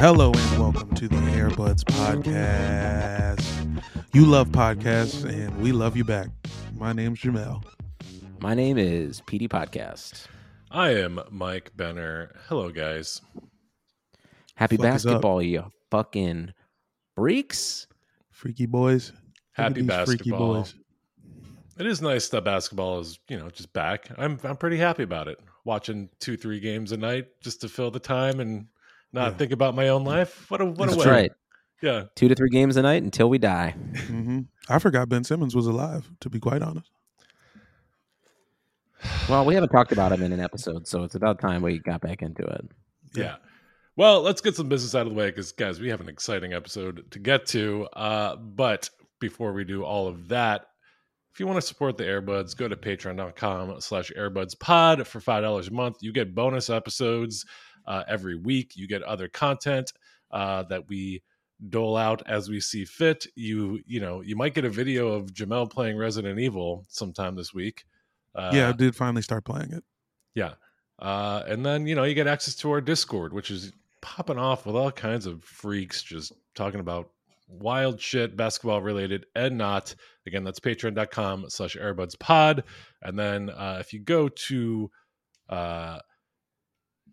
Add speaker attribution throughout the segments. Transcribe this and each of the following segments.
Speaker 1: Hello and welcome to the Airbuds Podcast. You love podcasts and we love you back. My name's Jamel.
Speaker 2: My name is PD Podcast.
Speaker 3: I am Mike Benner. Hello, guys.
Speaker 2: Happy
Speaker 1: Fuck is up?
Speaker 2: basketball, you fucking freaks.
Speaker 1: Freaky boys. Look at
Speaker 3: Happy
Speaker 1: these Freaky
Speaker 3: basketball.
Speaker 1: boys.
Speaker 3: It is nice that basketball is, you know, just back. I'm I'm pretty happy about it. Watching two, three games a night just to fill the time and not
Speaker 1: Yeah.
Speaker 3: think about my own life. What a what
Speaker 2: That's
Speaker 3: a way.
Speaker 2: right.
Speaker 3: Yeah.
Speaker 2: Two to three games a night until we die.
Speaker 1: hmm I forgot Ben Simmons was alive, to be quite honest.
Speaker 2: Well, we haven't talked about him in an episode, so it's about time we got back into it.
Speaker 3: Yeah. Well, let's get some business out of the way because, guys, we have an exciting episode to get to. Uh, but before we do all of that, if you want to support the Airbuds, go to patreon.com slash airbudspod for $5 a month. You get bonus episodes uh, every week. You get other content uh, that we dole out as we see fit. You, you know, you might get a video of Jamel playing Resident Evil sometime this week. Uh,
Speaker 1: yeah, I did finally start playing it.
Speaker 3: yeah. Uh, and then, you know, you get access to our Discord, which is popping off with all kinds of freaks just talking about wild shit, basketball related and not. Again, that's patreon.com slash airbudspod. And then uh, if you go to uh,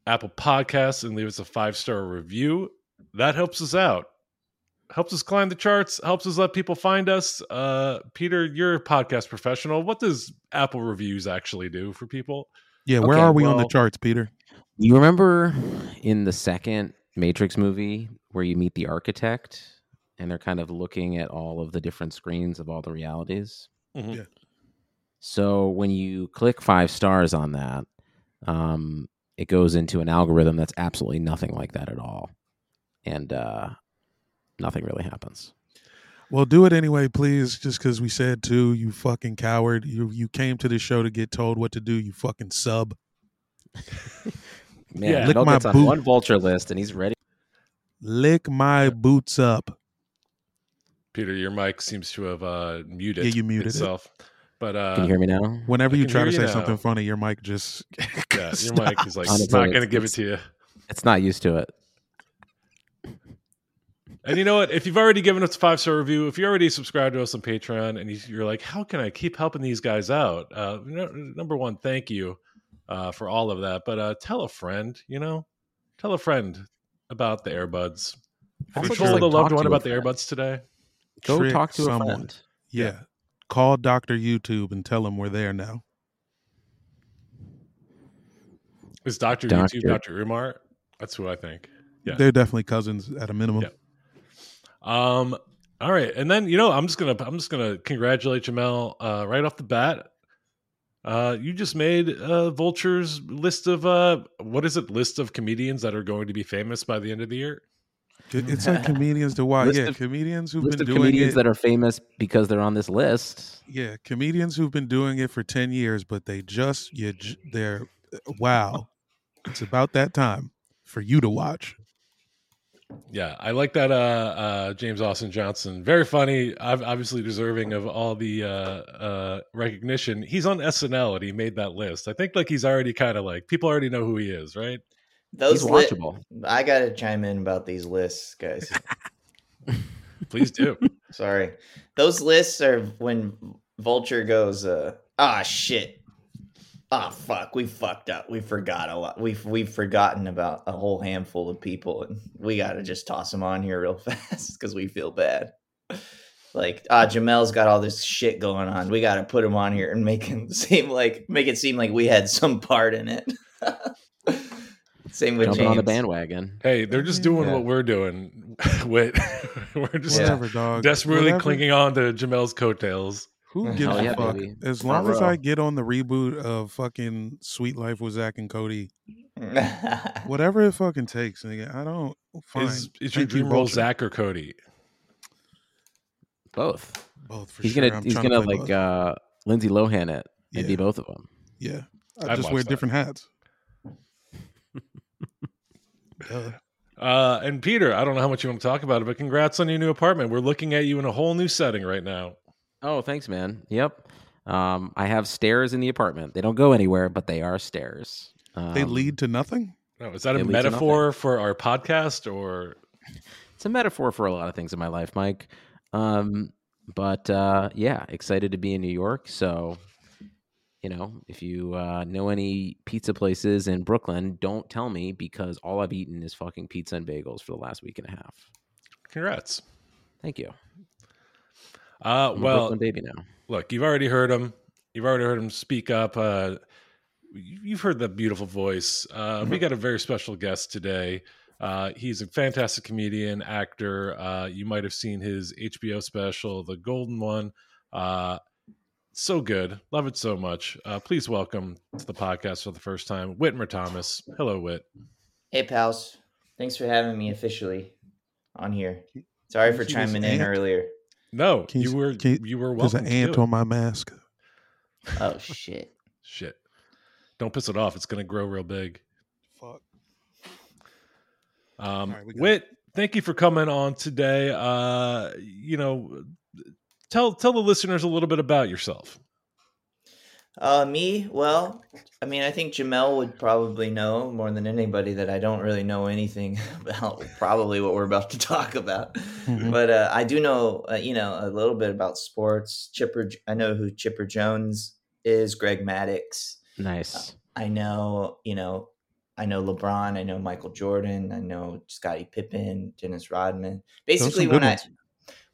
Speaker 3: Apple Podcasts and leave us a five star review, that helps us out. Helps us climb the charts, helps us let people find us. Uh, Peter, you're a podcast professional. What does Apple reviews actually do for people?
Speaker 1: Yeah, where
Speaker 2: Okay,
Speaker 1: are we on the charts, Peter?
Speaker 2: You remember in the second Matrix movie where you meet the architect and they're kind of looking at all of the different screens of all the realities?
Speaker 3: Mhm.
Speaker 1: Yeah.
Speaker 2: So when you click five stars on that, um, it goes into an algorithm that's absolutely nothing like that at all. And uh, nothing really happens.
Speaker 1: Well, do it anyway, please, just because we said to, you fucking coward. You you came to this show to get told what to do, you fucking sub.
Speaker 2: Man,
Speaker 3: Yeah.
Speaker 1: Lick
Speaker 2: Mel
Speaker 1: my
Speaker 2: gets on one vulture list and he's ready.
Speaker 1: Lick my boots up.
Speaker 3: Peter, your mic seems to have uh, muted,
Speaker 1: Yeah, you muted it.
Speaker 3: Itself. But uh,
Speaker 2: Can you hear me now?
Speaker 1: Whenever
Speaker 3: I
Speaker 1: you try to
Speaker 3: you
Speaker 1: say
Speaker 3: now.
Speaker 1: something funny, your mic just
Speaker 3: yeah, your mic is like
Speaker 2: Honestly,
Speaker 3: it's not going to give it to you.
Speaker 2: It's not used to it.
Speaker 3: And you know what? If you've already given us a five star review, if you already subscribed to us on Patreon, and you- you're like, "How can I keep helping these guys out?" Uh, number one, thank you uh, for all of that. But uh, tell a friend, you know, tell a friend about the Airbuds. Have
Speaker 2: Also
Speaker 3: you
Speaker 2: just,
Speaker 3: told
Speaker 2: like,
Speaker 3: a loved one about the
Speaker 2: friend.
Speaker 3: Airbuds today?
Speaker 2: Go
Speaker 1: trick
Speaker 2: talk to a
Speaker 1: someone.
Speaker 2: friend.
Speaker 1: Yeah. Call Dr. YouTube and tell him we're there now.
Speaker 3: Is Doctor
Speaker 2: Doctor-
Speaker 3: YouTube Doctor Umar? That's who I think. Yeah.
Speaker 1: They're definitely cousins at a minimum.
Speaker 3: Yeah. Um. All right, and then you know I'm just gonna I'm just gonna congratulate Jamel uh, right off the bat. Uh, you just made uh, Vulture's list of uh, what is it? List of comedians that are going to be famous by the end of the year.
Speaker 1: It- It's like comedians to watch.
Speaker 2: List
Speaker 1: Yeah,
Speaker 2: of-
Speaker 1: comedians who've been
Speaker 2: of
Speaker 1: doing
Speaker 2: comedians
Speaker 1: it.
Speaker 2: that are famous because they're on this list.
Speaker 1: yeah, comedians who've been doing it for 10 years, but they just, you, they're, wow. It's about that time for you to watch.
Speaker 3: Yeah, I like that. Uh, uh, James Austin Johnson, very funny. Obviously deserving of all the uh, uh, recognition. He's on SNL and he made that list. I think like he's already kind of like people already know who he is, right?
Speaker 2: He's
Speaker 4: Those li- I gotta chime in about these lists, guys.
Speaker 3: Please do.
Speaker 4: Sorry, those lists are when Vulture goes, uh, "Ah, shit, ah, fuck, we fucked up. We forgot a lot. We've we've forgotten about a whole handful of people, and we gotta just toss them on here real fast because we feel bad." Like, ah, Jamel's got all this shit going on. We gotta put him on here and make him seem like make it seem like we had some part in it. Same with
Speaker 2: Jumping
Speaker 4: James.
Speaker 2: on the bandwagon.
Speaker 3: Hey, they're just doing
Speaker 4: Yeah.
Speaker 3: what we're doing. Wait, we're just
Speaker 4: Yeah.
Speaker 1: Whatever, dog.
Speaker 3: desperately
Speaker 1: Whatever.
Speaker 3: clinging on to Jamel's coattails.
Speaker 1: Who
Speaker 4: Hell
Speaker 1: gives
Speaker 2: yeah,
Speaker 1: a fuck?
Speaker 2: baby.
Speaker 1: As long as
Speaker 4: Bro.
Speaker 1: I get on the reboot of fucking Suite Life with Zack and Cody, whatever it fucking takes, nigga, I don't. Fine.
Speaker 3: Is, is your
Speaker 1: you,
Speaker 3: dream role Zack or Cody?
Speaker 2: Both.
Speaker 1: Both for
Speaker 2: he's
Speaker 1: sure.
Speaker 2: gonna
Speaker 1: I'm
Speaker 2: he's
Speaker 1: trying to
Speaker 2: gonna like
Speaker 1: both.
Speaker 2: uh Lindsay Lohan it and
Speaker 1: Yeah.
Speaker 2: be both of them.
Speaker 1: yeah. I
Speaker 3: I'd
Speaker 1: just wear
Speaker 3: that.
Speaker 1: different hats. Duh.
Speaker 3: Uh, and Peter, I don't know how much you want to talk about it, but congrats on your new apartment. We're looking at you in a whole new setting right now.
Speaker 2: Oh, thanks, man. Yep. Um, I have stairs in the apartment. They don't go anywhere, but they are stairs. Um,
Speaker 1: They lead to nothing.
Speaker 3: No, is that a
Speaker 2: It leads to
Speaker 3: metaphor for our podcast or
Speaker 2: It's a metaphor for a lot of things in my life, Mike. Um, but uh, yeah, excited to be in New York. So, you know, if you uh, know any pizza places in Brooklyn, don't tell me because all I've eaten is fucking pizza and bagels for the last week and a half.
Speaker 3: congrats?
Speaker 2: Thank you.
Speaker 3: Uh,
Speaker 2: I'm
Speaker 3: well,
Speaker 2: Brooklyn baby now.
Speaker 3: look, you've already heard him. You've already heard him speak up. Uh, you- you've heard the beautiful voice. Uh, We got a very special guest today. Uh, he's a fantastic comedian, actor. Uh, you might have seen his HBO special, The Golden One. Uh, so good. Love it so much. Uh, please welcome to the podcast for the first time, Whitmer Thomas. Hello, Whit.
Speaker 4: Hey, pals. Thanks for having me officially on here. Sorry for
Speaker 1: you see this
Speaker 4: chiming in
Speaker 1: ant?
Speaker 4: earlier.
Speaker 3: No,
Speaker 1: Can you
Speaker 3: you were
Speaker 1: can you-
Speaker 3: you were
Speaker 1: There's an ant on my mask.
Speaker 4: Oh shit.
Speaker 3: Shit. Don't piss it off. It's going to grow real big.
Speaker 1: Fuck.
Speaker 3: Um,
Speaker 1: All right, we
Speaker 3: Whit, thank you for coming on today. Uh, you know, tell tell the listeners a little bit about yourself.
Speaker 4: Uh, me? Well, I mean, I think Jamel would probably know more than anybody that I don't really know anything about probably what we're about to talk about.
Speaker 1: Mhm.
Speaker 4: But uh, I do know, uh, you know, a little bit about sports. Chipper, I know who Chipper Jones is. Greg Maddux.
Speaker 2: Nice.
Speaker 4: I know, you know, I know LeBron. I know Michael Jordan. I know Scottie Pippen, Dennis Rodman. Basically,
Speaker 1: good
Speaker 4: when I
Speaker 1: ones.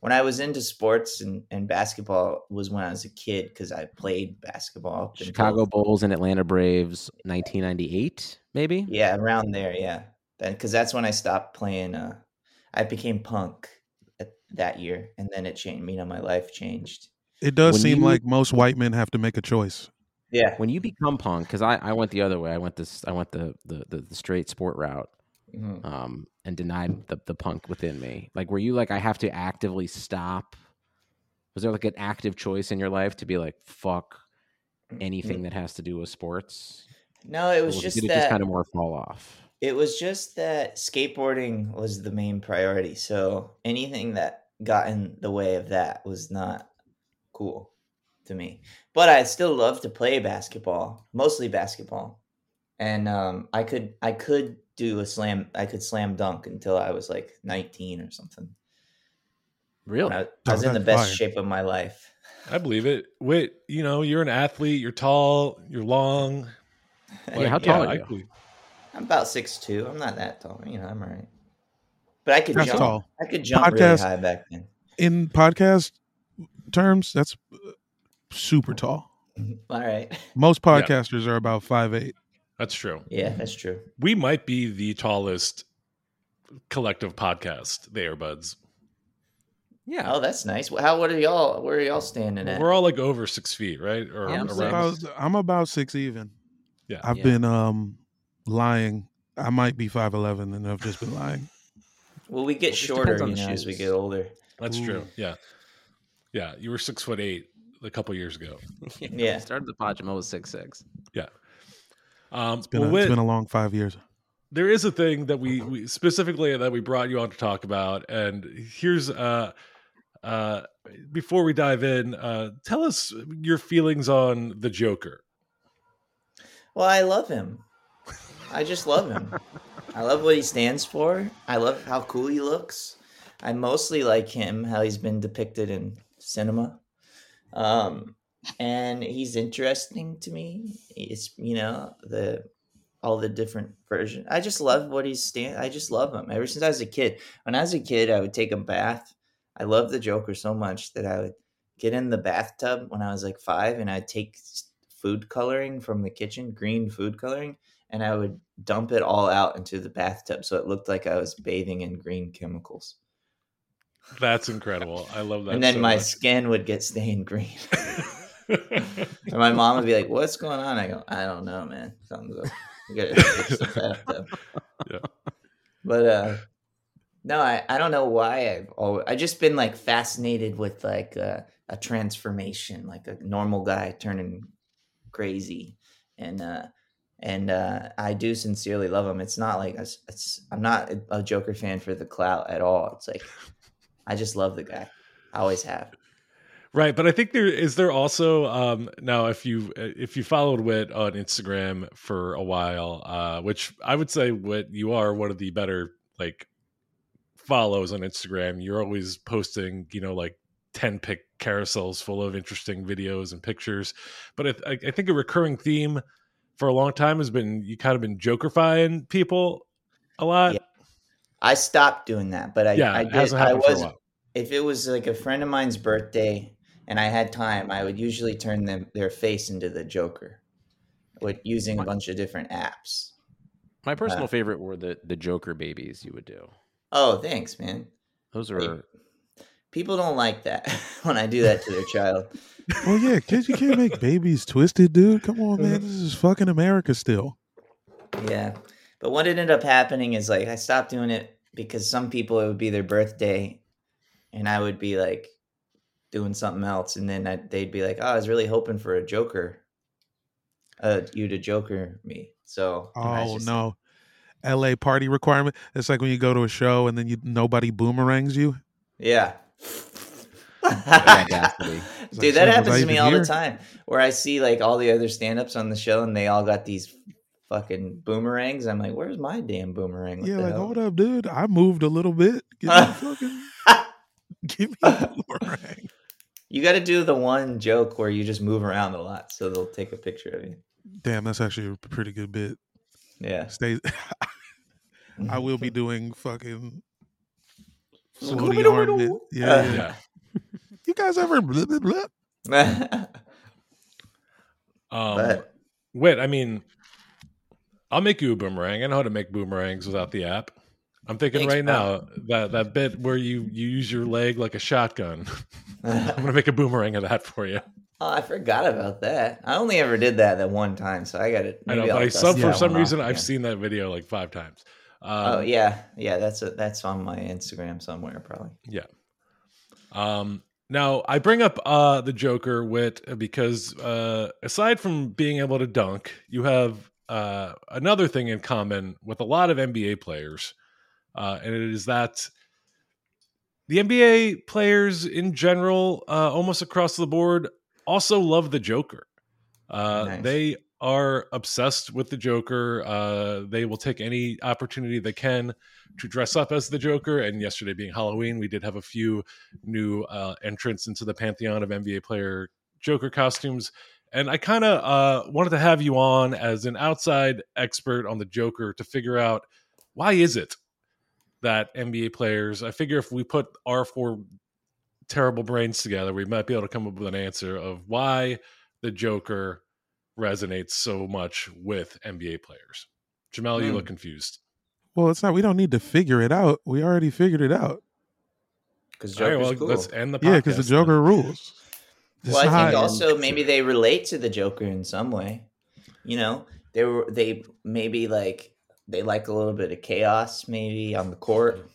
Speaker 4: When I was into sports and, and basketball was when I was a kid because I played basketball. up until-
Speaker 2: Chicago Bulls and Atlanta Braves, 1998, maybe.
Speaker 4: yeah, around there, yeah. Because that's when I stopped playing. Uh, I became punk at, that year, and then it changed. You know, my life changed.
Speaker 1: It does
Speaker 2: When
Speaker 1: seem
Speaker 2: you-
Speaker 1: like most white men have to make a choice.
Speaker 4: Yeah,
Speaker 2: When you become punk, because I, I went the other way. I went this I went the the, the, the straight sport route.
Speaker 4: Mhm.
Speaker 2: um, and denied the, the punk within me? Like, were you like, I have to actively stop? Was there like an active choice in your life to be like, fuck anything that has to do with sports?
Speaker 4: No, it was
Speaker 2: did
Speaker 4: just
Speaker 2: it
Speaker 4: that.
Speaker 2: just kind of more fall off?
Speaker 4: It was just that skateboarding was the main priority. So anything that got in the way of that was not cool to me. But I still love to play basketball, mostly basketball. And um, I could I could do a slam I could slam dunk until I was like 19 or something.
Speaker 2: Really?
Speaker 4: I, I was in the best
Speaker 1: fire.
Speaker 4: shape of my life.
Speaker 3: I believe it. Whit, you know, you're an athlete. You're tall. You're long.
Speaker 2: Yeah, how tall are
Speaker 3: I
Speaker 2: you?
Speaker 3: believe-
Speaker 4: I'm about six two. I'm not that tall. You know, I'm all right. But I could
Speaker 1: That's
Speaker 4: jump.
Speaker 1: tall.
Speaker 4: I could jump really high back then.
Speaker 1: In podcast terms, that's super tall.
Speaker 4: All right.
Speaker 1: Most
Speaker 3: Yeah.
Speaker 1: podcasters are about five eight.
Speaker 3: That's true.
Speaker 4: Yeah, that's true.
Speaker 3: We might be the tallest collective podcast, the Airbuds.
Speaker 2: Yeah.
Speaker 4: Oh, that's nice. How? What are y'all? Where are y'all standing at?
Speaker 3: We're all like over six feet, right? Or
Speaker 2: Yeah, I'm
Speaker 1: About, I'm about six even.
Speaker 3: Yeah.
Speaker 1: I've
Speaker 2: Yeah.
Speaker 1: been um lying. I might be five eleven, and I've just been lying.
Speaker 4: Well, we get
Speaker 2: Just
Speaker 4: shorter,
Speaker 2: on
Speaker 4: you
Speaker 2: the
Speaker 4: know, as we get older.
Speaker 3: That's
Speaker 1: Ooh.
Speaker 3: true. Yeah. Yeah. You were six foot eight a couple years ago.
Speaker 4: Yeah.
Speaker 2: I started the pod. I was six six.
Speaker 3: Um,
Speaker 1: It's been
Speaker 3: well,
Speaker 1: a, it's been a long five years.
Speaker 3: there is a thing that we, we specifically that we brought you on to talk about and here's uh uh before we dive in uh tell us your feelings on the joker
Speaker 4: Well, I love him. I just love him. I love what he stands for. I love how cool he looks. I mostly like him how he's been depicted in cinema. Um, and he's interesting to me. It's you know the all the different versions. I just love what he's stand. I just love him ever since I was a kid. When I was a kid, I would take a bath. I love the Joker so much that I would get in the bathtub when I was like five, and I'd take food coloring from the kitchen, green food coloring, and I would dump it all out into the bathtub so it looked like I was bathing in green chemicals.
Speaker 3: that's incredible i love that
Speaker 4: and then
Speaker 3: so
Speaker 4: my
Speaker 3: much.
Speaker 4: skin would get stained green. and my mom would be like, "What's going on?" I go, "I don't know, man. Something's up. Gotta fix the bathtub."
Speaker 3: Yeah.
Speaker 4: But uh, no, I, I don't know why I've always I just been like fascinated with like uh, a transformation, like a normal guy turning crazy, and uh, and uh, I do sincerely love him. It's not like it's, it's I'm not a Joker fan for the clout at all. It's like I just love the guy. I always have.
Speaker 3: Right, but I think there is there also um now if you if you followed Whit on Instagram for a while, uh which I would say Whit you are one of the better like follows on Instagram. You're always posting, you know, like 10 pick carousels full of interesting videos and pictures. But I, I think a recurring theme for a long time has been you kind of been jokerifying people a lot.
Speaker 4: Yeah. I stopped doing that, but I
Speaker 3: yeah,
Speaker 4: I did I
Speaker 3: happened for a
Speaker 4: was if it was like a friend of mine's birthday and I had time, I would usually turn them their face into the Joker with using a bunch of different apps.
Speaker 2: My personal
Speaker 4: Uh,
Speaker 2: favorite were the the Joker babies you would do.
Speaker 4: Oh, thanks, man.
Speaker 2: Those
Speaker 4: Hey,
Speaker 2: are
Speaker 4: People don't like that when I do that to their child.
Speaker 1: Well, yeah, kids, you can't make babies twisted, dude. Come on, man. This is fucking America still.
Speaker 4: Yeah. But what ended up happening is like I stopped doing it because some people it would be their birthday and I would be like doing something else and then I, they'd be like, "Oh, I was really hoping for a joker." Uh you to joker me. So
Speaker 1: Oh
Speaker 4: just-
Speaker 1: no, L.A. party requirement. It's like when you go to a show and then you nobody boomerangs you.
Speaker 4: Yeah. Dude,
Speaker 1: like,
Speaker 4: that
Speaker 1: son,
Speaker 4: happens to me all
Speaker 1: here?
Speaker 4: the time. Where I see like all the other stand-ups on the show and they all got these fucking boomerangs. I'm like, "Where's my damn boomerang?" What
Speaker 1: Yeah, like
Speaker 4: hell?
Speaker 1: hold up, dude. I moved a little bit. Give me fucking, give me a boomerang.
Speaker 4: You got to do the one joke where you just move around a lot, so they'll take a picture of you.
Speaker 1: Damn, that's actually a pretty good bit.
Speaker 4: Yeah,
Speaker 1: Stay. I will be doing fucking floaty
Speaker 4: Scooby-Doo-doo.
Speaker 1: arm. bit. Yeah,
Speaker 4: Uh,
Speaker 1: yeah.
Speaker 3: Yeah.
Speaker 1: You guys ever? Blah, blah, blah?
Speaker 3: Um
Speaker 4: but
Speaker 3: Whit, I mean, I'll make you a boomerang. I know how to make boomerangs without the app. I'm thinking
Speaker 4: Thanks,
Speaker 3: right
Speaker 4: pal.
Speaker 3: now that that bit where you you use your leg like a shotgun. I'm gonna make a boomerang of that for you.
Speaker 4: oh, I forgot about that. I only ever did that that one time, so I got it.
Speaker 3: I know, but I, some, for some reason I've seen that video like five times. Um,
Speaker 4: Oh yeah, yeah. That's a, that's on my Instagram somewhere probably. Yeah.
Speaker 3: Um, now I bring up uh, the Joker Whit because uh, aside from being able to dunk, you have uh, another thing in common with a lot of NBA players, uh, and it is that the NBA players in general, uh, almost across the board, also love the Joker. Uh,
Speaker 4: Nice.
Speaker 3: They are obsessed with the Joker. Uh, they will take any opportunity they can to dress up as the Joker. And yesterday being Halloween, we did have a few new uh, entrants into the pantheon of NBA player Joker costumes. And I kind of uh, wanted to have you on as an outside expert on the Joker to figure out why is it that NBA players. I figure if we put our four terrible brains together, we might be able to come up with an answer of why the Joker resonates so much with NBA players. Jamel, you
Speaker 4: Hmm.
Speaker 3: look confused.
Speaker 1: Well, it's not. We don't need to figure it out. We already figured it out.
Speaker 4: Because
Speaker 3: All right,
Speaker 4: Joker's
Speaker 3: well,
Speaker 4: cool.
Speaker 3: let's end the podcast.
Speaker 1: Yeah, because the
Speaker 3: then.
Speaker 1: Joker rules. It's
Speaker 4: well, I think
Speaker 1: not-
Speaker 4: also maybe they relate to the Joker in some way. You know, they were they maybe like they like a little bit of chaos maybe on the court.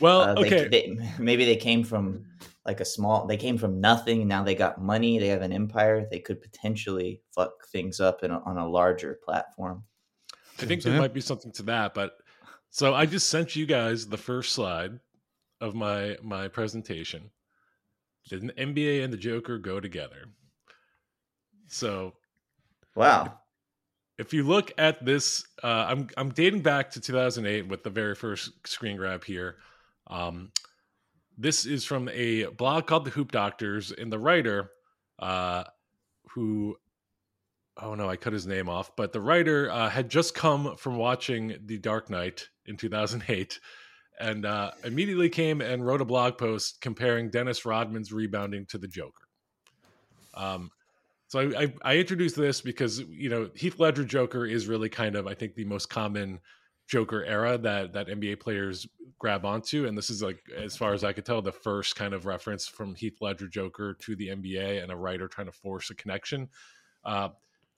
Speaker 3: Well,
Speaker 4: Uh, they-
Speaker 3: okay.
Speaker 4: they, maybe they came from like a small. They came from nothing. Now they got money. They have an empire. They could potentially fuck things up in a, on a larger platform.
Speaker 3: I think there might be something to that, but so I just sent you guys the first slide of my my presentation. Did an NBA and the Joker go together? So
Speaker 4: Wow.
Speaker 3: If you look at this, uh, I'm I'm dating back to 2008 with the very first screen grab here. Um, this is from a blog called The Hoop Doctors, and the writer, uh, who, oh no, I cut his name off, but the writer uh, had just come from watching The Dark Knight in 2008. And uh, immediately came and wrote a blog post comparing Dennis Rodman's rebounding to the Joker. Um, so I, I, I introduced this because you know Heath Ledger Joker is really kind of I think the most common Joker era that that NBA players grab onto, and this is like as far as I could tell the first kind of reference from Heath Ledger Joker to the NBA and a writer trying to force a connection. Uh,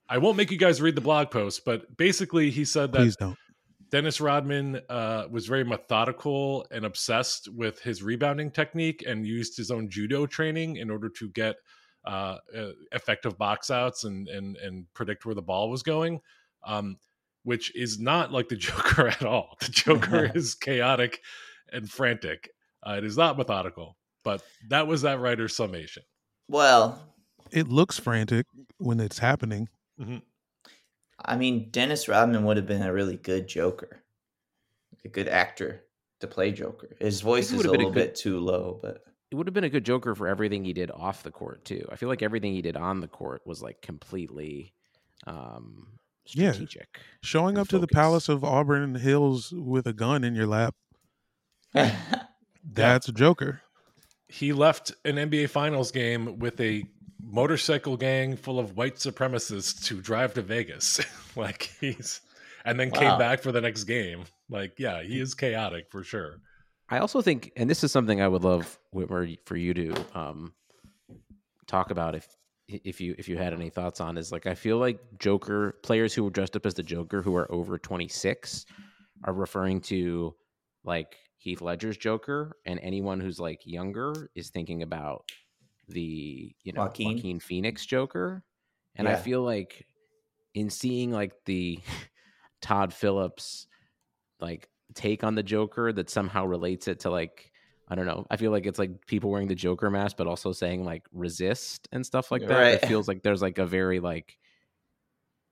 Speaker 3: I won't make you guys read the blog post, but basically he said that Dennis Rodman uh, was very methodical and obsessed with his rebounding technique and used his own judo training in order to get uh, uh, effective box outs and, and, and predict where the ball was going, um, which is not like the Joker at all. The Joker is chaotic and frantic. Uh, it is not methodical. but that was that writer's summation.
Speaker 4: Well,
Speaker 1: It looks frantic when it's happening.
Speaker 4: I mean, Dennis Rodman would have been a really good Joker, a good actor to play Joker. His voice is a
Speaker 2: would have been a
Speaker 4: little
Speaker 2: good-
Speaker 4: bit too low, but
Speaker 2: It would have been a good Joker for everything he did off the court too. I feel like everything he did on the court was like completely um
Speaker 1: Yeah.
Speaker 2: strategic.
Speaker 1: Showing
Speaker 2: Good
Speaker 1: up to the palace of Auburn Hills with a gun in your lap, that's a Joker.
Speaker 3: He left an NBA Finals game with a motorcycle gang full of white supremacists to drive to Vegas. like he's and then
Speaker 4: Wow.
Speaker 3: came back for the next game. Like, yeah, he is chaotic for sure.
Speaker 2: I also think, and this is something I would love Whitmer for you to um, talk about if if you if you had any thoughts on is like I feel like Joker players who were dressed up as the Joker who are over twenty six are referring to like Heath Ledger's Joker, and anyone who's like younger is thinking about the you know
Speaker 4: Joaquin?
Speaker 2: Joaquin, Phoenix Joker, and I feel like in seeing like the Todd Phillips like take on the Joker that somehow relates it to like I don't know. I feel like it's like people wearing the Joker mask, but also saying like resist and stuff like that. It feels like there's like a very like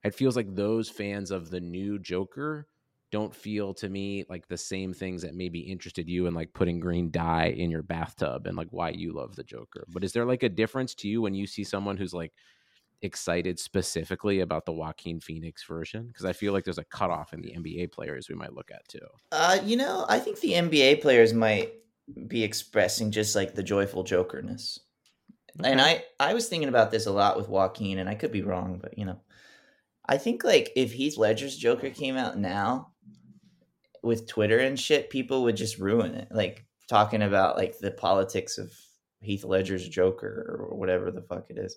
Speaker 2: it feels like those fans of the new Joker don't feel to me like the same things that maybe interested you in like putting green dye in your bathtub and like why you love the Joker. But is there like a difference to you when you see someone who's like excited specifically about the Joaquin Phoenix version? Because I feel like there's a cutoff in the NBA players we might look at too.
Speaker 4: uh, you know, I think the NBA players might be expressing just like the joyful jokerness. And I, I was thinking about this a lot with Joaquin, and I could be wrong, but you know, I think like if Heath Ledger's Joker came out now with Twitter and shit, people would just ruin it. Like talking about like the politics of Heath Ledger's Joker or whatever the fuck it is.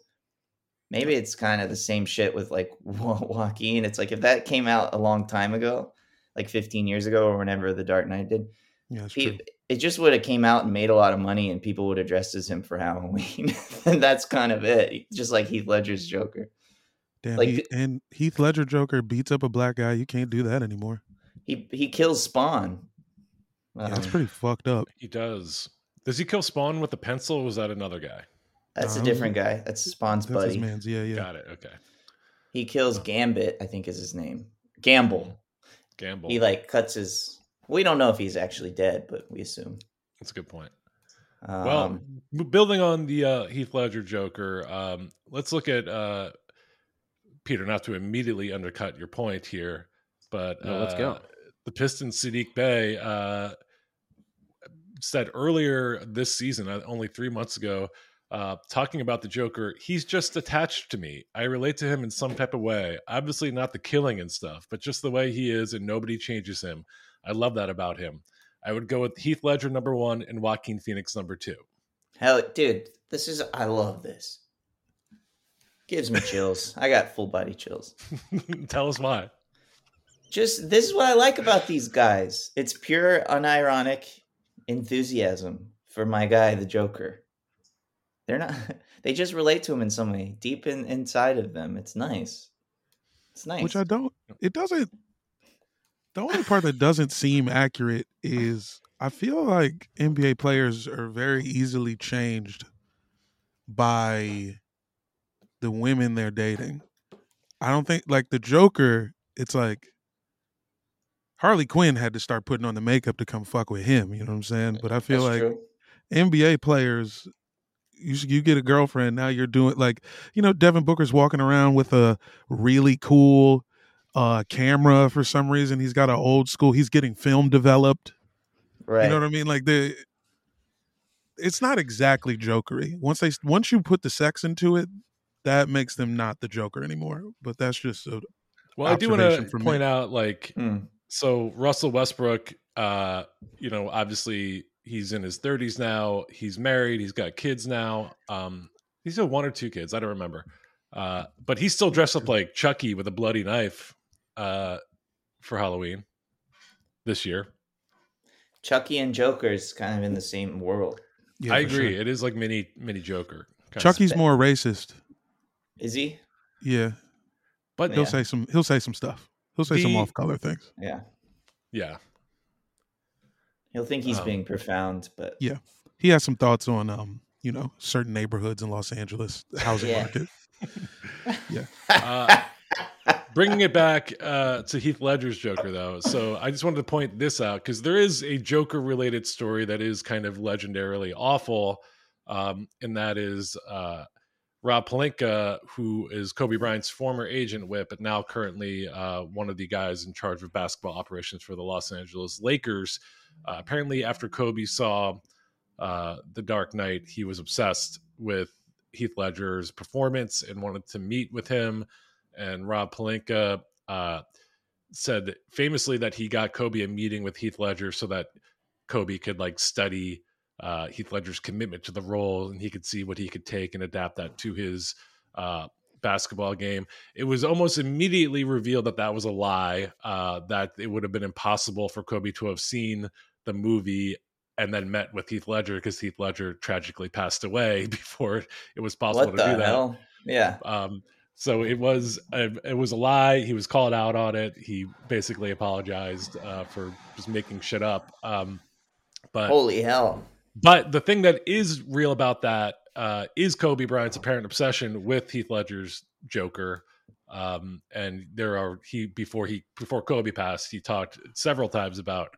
Speaker 4: Maybe it's kind of the same shit with like Jo- Joaquin. It's like if that came out a long time ago, like 15 years ago or whenever The Dark Knight did,
Speaker 1: Yeah, that's
Speaker 4: pe-
Speaker 1: true.
Speaker 4: it just would have came out and made a lot of money and people would have dressed as him for Halloween. and that's kind of it. Just like Heath Ledger's Joker.
Speaker 1: Damn,
Speaker 4: like
Speaker 1: he, and Heath Ledger Joker beats up a black guy. You can't do that anymore.
Speaker 4: He he kills Spawn.
Speaker 1: Yeah, that's pretty fucked up.
Speaker 3: He does. Does he kill Spawn with a pencil? Or was that another guy?
Speaker 4: That's a different guy. That's Spawn's
Speaker 1: That's his
Speaker 4: buddy.
Speaker 1: man's. Yeah, yeah.
Speaker 3: Got it. Okay.
Speaker 4: He kills Gambit, I think is his name. Gambol.
Speaker 3: Gambol.
Speaker 4: He like cuts his. We don't know if he's actually dead, but we assume.
Speaker 3: That's a good point.
Speaker 4: Um,
Speaker 3: Well, building on the uh, Heath Ledger Joker, um, let's look at uh, Peter. Not to immediately undercut your point here, but
Speaker 2: No, let's go.
Speaker 3: uh, The Pistons, Sadiq Bey uh, said earlier this season, uh, only three months ago, uh, talking about the Joker. He's just attached to me. I relate to him in some type of way. Obviously, not the killing and stuff, but just the way he is, and nobody changes him. I love that about him. I would go with Heath Ledger number one and Joaquin Phoenix number two.
Speaker 4: hell, dude, this is. I love this. Gives me chills. I got full body chills.
Speaker 3: Tell us why.
Speaker 4: just this is what I like about these guys. It's pure unironic enthusiasm for my guy, the Joker. They're not they just relate to him in some way. Deep in inside of them. It's nice. It's nice.
Speaker 1: Which I don't. It doesn't. The only part that doesn't seem accurate is I feel like NBA players are very easily changed by the women they're dating. I don't think like the Joker. It's like Harley Quinn had to start putting on the makeup to come fuck with him. You know what I'm saying? But I feel
Speaker 4: That's
Speaker 1: like
Speaker 4: true.
Speaker 1: NBA players, you you get a girlfriend now. You're doing like you know Devin Booker's walking around with a really cool uh camera for some reason. He's got an old school. He's getting film developed.
Speaker 4: Right.
Speaker 1: You know what I mean? Like the. It's not exactly jokery. Once they once you put the sex into it, that makes them not the Joker anymore. But that's just a,
Speaker 3: Well, I do want to
Speaker 1: from me.
Speaker 3: point out, like,
Speaker 4: Hmm.
Speaker 3: so Russell Westbrook, uh, you know, obviously he's in his 30s now. He's married. He's got kids now. Um, he's got one or two kids. I don't remember. Uh, but he's still dressed up like Chucky with a bloody knife uh, for Halloween this year.
Speaker 4: Chucky and Joker's kind of in the same world.
Speaker 1: yeah,
Speaker 3: I agree.
Speaker 1: sure.
Speaker 3: It is like mini mini Joker. kinda.
Speaker 1: Chucky's more racist.
Speaker 4: Is he?
Speaker 1: Yeah,
Speaker 3: but
Speaker 1: he'll
Speaker 4: Yeah.
Speaker 1: say some. He'll say some stuff. He'll say some off color things.
Speaker 4: Yeah.
Speaker 3: yeah.
Speaker 4: He'll think he's
Speaker 3: Um,
Speaker 4: being profound, but
Speaker 1: Yeah. He has some thoughts on um, you know, certain neighborhoods in Los Angeles, the housing
Speaker 4: Yeah.
Speaker 1: market. Yeah.
Speaker 3: Uh, bringing it back uh, to Heath Ledger's Joker, though. So I just wanted to point this out because there is a Joker related story that is kind of legendarily awful. Um, and that is uh, Rob Pelinka, who is Kobe Bryant's former agent Whit, but now currently uh, one of the guys in charge of basketball operations for the Los Angeles Lakers. Uh, apparently, after Kobe saw uh, The Dark Knight, he was obsessed with Heath Ledger's performance and wanted to meet with him. And Rob Pelinka uh, said famously that he got Kobe a meeting with Heath Ledger so that Kobe could like study uh, Heath Ledger's commitment to the role and he could see what he could take and adapt that to his uh, basketball game. It was almost immediately revealed that that was a lie, uh, that it would have been impossible for Kobe to have seen the movie and then met with Heath Ledger because Heath Ledger tragically passed away before it was possible
Speaker 4: what
Speaker 3: to do that.
Speaker 4: hell? Yeah.
Speaker 3: Um, so it was a, it was a lie. He was called out on it. He basically apologized uh, for just making shit up. Um, but
Speaker 4: Holy hell.
Speaker 3: But the thing that is real about that uh, is Kobe Bryant's apparent obsession with Heath Ledger's Joker. Um, and there are he before he before Kobe passed, he talked several times about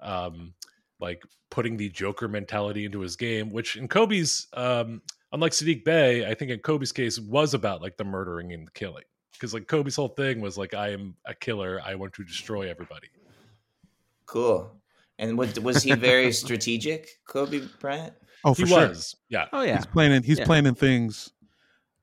Speaker 3: um, like putting the Joker mentality into his game, which in Kobe's um, unlike Sadiq Bey, I think in Kobe's case was about like the murdering and the killing. Because like Kobe's whole thing was like, I am a killer. I want to destroy everybody.
Speaker 4: Cool. And what, was he very strategic, Kobe Bryant?
Speaker 1: Oh,
Speaker 3: He
Speaker 1: for sure.
Speaker 3: was, yeah.
Speaker 2: Oh yeah.
Speaker 1: He's planning he's
Speaker 2: Yeah.
Speaker 1: planning things.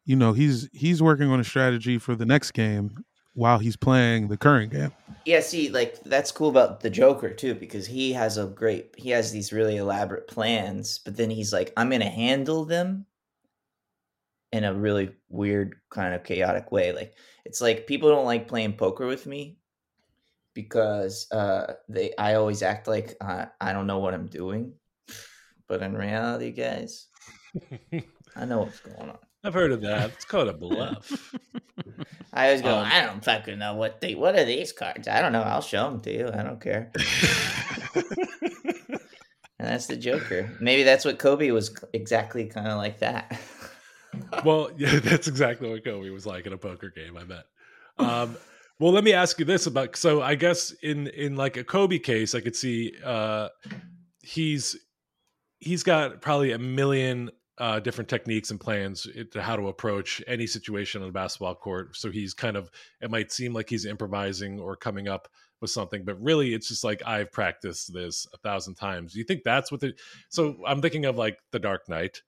Speaker 1: You know, he's he's working on a strategy for the next game while he's playing the current game.
Speaker 4: Yeah, see, like that's cool about the Joker too, because he has a great he has these really elaborate plans, but then he's like, I'm gonna handle them in a really weird kind of chaotic way. Like it's like people don't like playing poker with me because uh they I always act like uh, I don't know what I'm doing. But in reality, guys, I know what's going on.
Speaker 3: I've heard of that. It's called a bluff.
Speaker 4: I always go,
Speaker 3: Um,
Speaker 4: I don't fucking know what they what are these cards? I don't know. I'll show them to you. I don't care. And that's the Joker. Maybe that's what Kobe was exactly kind of like that.
Speaker 3: well, yeah, that's exactly what Kobe was like in a poker game. I bet. Um, well, let me ask you this about. So, I guess in in like a Kobe case, I could see uh, he's he's got probably a million uh, different techniques and plans to how to approach any situation on a basketball court. So he's kind of it might seem like he's improvising or coming up with something, but really it's just like I've practiced this a thousand times. You think that's what the so I'm thinking of like the Dark Knight.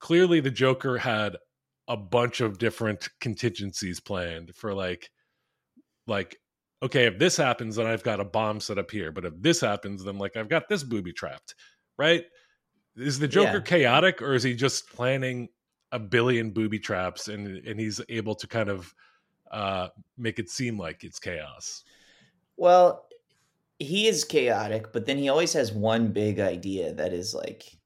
Speaker 3: Clearly the Joker had a bunch of different contingencies planned for like like okay, if this happens, then I've got a bomb set up here. But if this happens, then like I've got this booby trapped, right? Is the Joker
Speaker 4: Yeah.
Speaker 3: chaotic, or is he just planning a billion booby traps and and he's able to kind of uh make it seem like it's chaos?
Speaker 4: well, he is chaotic, but then he always has one big idea that is like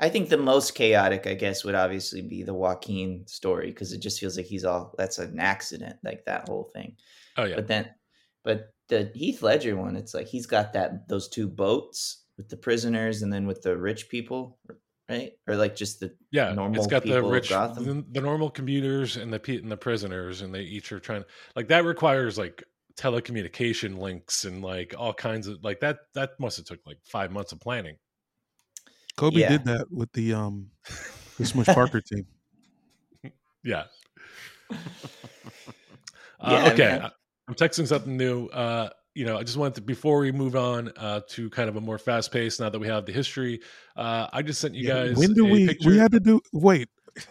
Speaker 4: I think the most chaotic, I guess, would obviously be the Joaquin story because it just feels like he's all that's an accident, like that whole thing.
Speaker 3: Oh yeah,
Speaker 4: But then, but the Heath Ledger one, it's like he's got that those two boats with the prisoners and then with the rich people, right? Or like just the
Speaker 3: yeah.
Speaker 4: normal
Speaker 3: it's got the
Speaker 4: people of
Speaker 3: rich, the, the normal commuters and the pe- and the prisoners, and they each are trying like that requires like telecommunication links and like all kinds of like that. That must have took like five months of planning.
Speaker 1: Kobe
Speaker 4: Yeah.
Speaker 1: did that with the um the Smush Parker team.
Speaker 3: Yeah. Uh,
Speaker 4: Yeah,
Speaker 3: okay,
Speaker 4: man.
Speaker 3: I- I'm texting something new. Uh, you know, I just wanted to before we move on uh, to kind of a more fast pace. Now that we have the history, uh, I just sent you
Speaker 1: Yeah,
Speaker 3: guys.
Speaker 1: when do
Speaker 3: a
Speaker 1: we
Speaker 3: picture-
Speaker 1: we had to do wait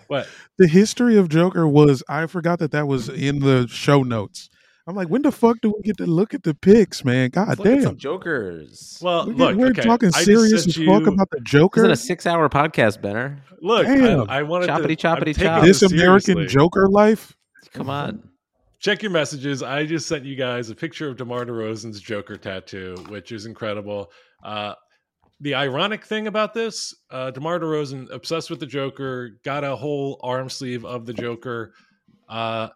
Speaker 3: what?
Speaker 1: the history of Joker was I forgot that that was in the show notes. I'm like, when the fuck do we get to look at the pics, man? God
Speaker 2: Let's look some
Speaker 1: damn.
Speaker 2: Jokers.
Speaker 3: Well,
Speaker 1: We
Speaker 3: look,
Speaker 1: we're
Speaker 3: okay,
Speaker 1: talking
Speaker 3: I
Speaker 1: serious as fuck
Speaker 3: you-
Speaker 1: about the
Speaker 2: This
Speaker 1: Joker.
Speaker 2: is a six-hour podcast, Benner.
Speaker 3: Look,
Speaker 1: Damn.
Speaker 3: I, I wanted
Speaker 2: Choppity,
Speaker 3: to I'm
Speaker 2: choppity, chop.
Speaker 3: this
Speaker 1: this American. Joker life.
Speaker 2: Come on.
Speaker 3: Check your messages. I just sent you guys a picture of DeMar DeRozan's Joker tattoo, which is incredible. Uh, the ironic thing about this, uh, DeMar DeRozan, obsessed with the Joker, got a whole arm sleeve of the Joker. Uh,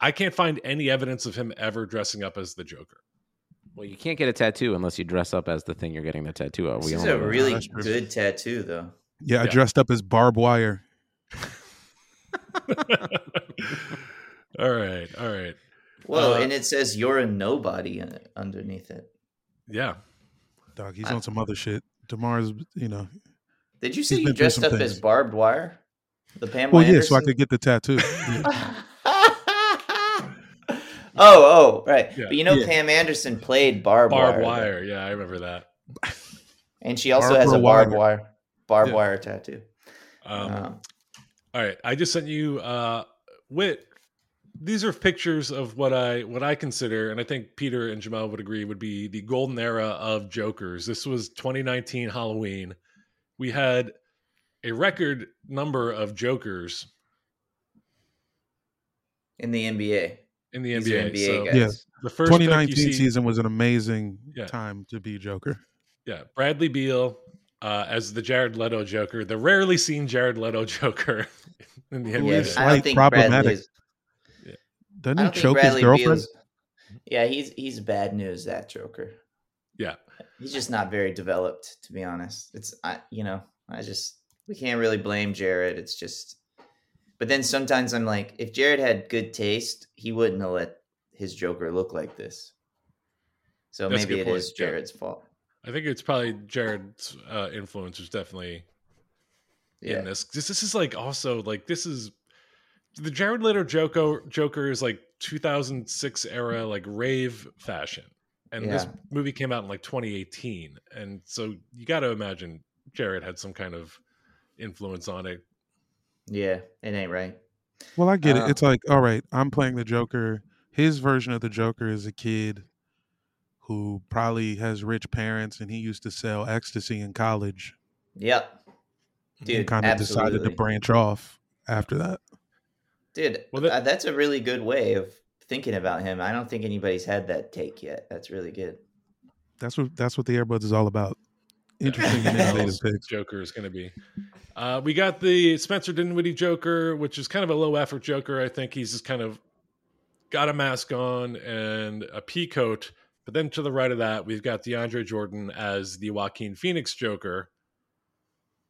Speaker 3: I can't find any evidence of him ever dressing up as the Joker.
Speaker 2: Well, you can't get a tattoo unless you dress up as the thing you're getting the tattoo of.
Speaker 4: This
Speaker 2: We
Speaker 4: is a
Speaker 2: know that.
Speaker 4: really good tattoo, though.
Speaker 1: Yeah, I
Speaker 3: Yeah.
Speaker 1: dressed up as barbed wire.
Speaker 3: all right, all right.
Speaker 4: Well,
Speaker 3: Uh,
Speaker 4: and it says you're a nobody uh, underneath it.
Speaker 3: Yeah.
Speaker 1: Dog, he's
Speaker 4: I-
Speaker 1: on some other shit. Demar's, you know.
Speaker 4: Did you see
Speaker 1: He's
Speaker 4: you dressed
Speaker 1: some
Speaker 4: up as barbed wire? The Pamela
Speaker 1: Well, yeah, so I could get the tattoo. Yeah.
Speaker 4: oh, oh, right.
Speaker 3: Yeah.
Speaker 4: But you know,
Speaker 1: Yeah.
Speaker 4: Pam Anderson played barbed, wire.
Speaker 3: Barbed
Speaker 4: wire,
Speaker 3: wire. Yeah, I remember that.
Speaker 4: and she also has a barbed
Speaker 1: Wire.
Speaker 4: wire, barbed
Speaker 1: Yeah.
Speaker 4: wire tattoo.
Speaker 3: Um,
Speaker 4: Um,
Speaker 3: All right, I just sent you uh Whit. These are pictures of what I what I consider, and I think Peter and Jamel would agree, would be the golden era of Jokers. This was 2019 Halloween. We had a record number of Jokers
Speaker 4: in the NBA,
Speaker 3: in the
Speaker 4: These
Speaker 3: NBA.
Speaker 4: NBA
Speaker 3: so
Speaker 4: guys.
Speaker 1: Yeah.
Speaker 3: the first
Speaker 1: 2019
Speaker 3: see-
Speaker 1: season was an amazing
Speaker 3: Yeah.
Speaker 1: time to be Joker.
Speaker 3: Yeah, Bradley Beal uh, as the Jared Leto Joker, the rarely seen Jared Leto Joker in the
Speaker 1: Who
Speaker 3: NBA.
Speaker 1: is
Speaker 4: I don't think
Speaker 1: problematic.
Speaker 4: Bradley's.
Speaker 1: Doesn't
Speaker 4: I
Speaker 1: he
Speaker 4: don't think
Speaker 1: choke his
Speaker 4: Bradley
Speaker 1: girlfriend?
Speaker 4: Beal's. Yeah, he's he's bad news. That Joker.
Speaker 3: Yeah,
Speaker 4: He's just not very developed, to be honest. It's I, you know, I just we can't really blame Jared. It's just, but then sometimes I'm like, if Jared had good taste, he wouldn't have let his Joker look like this. So
Speaker 3: That's
Speaker 4: maybe
Speaker 3: good
Speaker 4: it
Speaker 3: point,
Speaker 4: is
Speaker 3: yeah.
Speaker 4: Jared's fault.
Speaker 3: I think it's probably Jared's uh, influence was definitely
Speaker 4: Yeah,
Speaker 3: in this. This this is like also like this is the Jared Leto Joker Joker is like 2006 era like rave fashion, and this movie came out in like 2018, and so you got to imagine Jared had some kind of influence on it.
Speaker 4: yeah, it ain't right.
Speaker 1: Well, I get
Speaker 4: Uh,
Speaker 1: it. It's like, all right, I'm playing the Joker. His version of the Joker is a kid who probably has rich parents and he used to sell ecstasy in college
Speaker 4: Yep, dude,
Speaker 1: and kind of decided to branch off after that.
Speaker 4: Dude.
Speaker 3: Well, that-
Speaker 4: uh, that's a really good way of thinking about him. I don't think anybody's had that take yet. That's really good.
Speaker 1: That's what that's what the Airbuds is all about. Interesting and innovative picks.
Speaker 3: Joker is going to be. Uh, we got the Spencer Dinwiddie Joker, which is kind of a low effort Joker. I think he's just kind of got a mask on and a pea coat. But then to the right of that, we've got DeAndre Jordan as the Joaquin Phoenix Joker,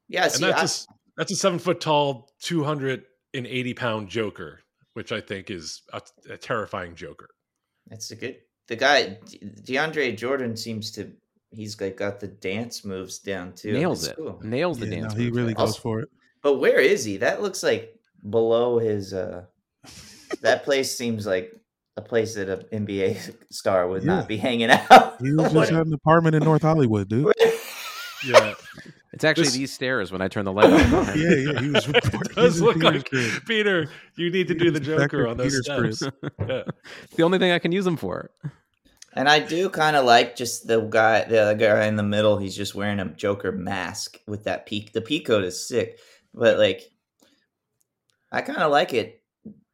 Speaker 4: Yeah,
Speaker 3: and that's
Speaker 4: I,
Speaker 3: a s- that's a seven foot tall, two hundred and eighty pound Joker, which I think is a, a terrifying Joker.
Speaker 4: That's a good. The guy DeAndre Jordan seems to. He's like got the dance moves down too.
Speaker 2: Nails it.
Speaker 4: cool.
Speaker 2: Nails the
Speaker 1: Yeah,
Speaker 2: dance.
Speaker 1: no, he
Speaker 2: moves,
Speaker 1: really
Speaker 2: guys.
Speaker 1: goes
Speaker 4: Also-
Speaker 1: for it.
Speaker 4: But where is he? That looks like below his. uh That place seems like a place that an NBA star would
Speaker 1: Yeah.
Speaker 4: not be hanging out.
Speaker 1: He was just at an apartment in North Hollywood, dude.
Speaker 3: Yeah,
Speaker 2: It's actually
Speaker 3: This-
Speaker 2: these stairs when I turn the light on.
Speaker 1: Yeah, yeah. He was.
Speaker 3: it does look
Speaker 1: Peter's
Speaker 3: like
Speaker 1: crib.
Speaker 3: Peter. You need to
Speaker 1: He
Speaker 3: do the Joker on those
Speaker 1: Peter's
Speaker 3: steps. Yeah.
Speaker 2: It's the only thing I can use them for.
Speaker 4: And I do kind of like just the guy, the other guy in the middle. He's just wearing a Joker mask with that peak. The peacoat is sick, but like, I kind of like it.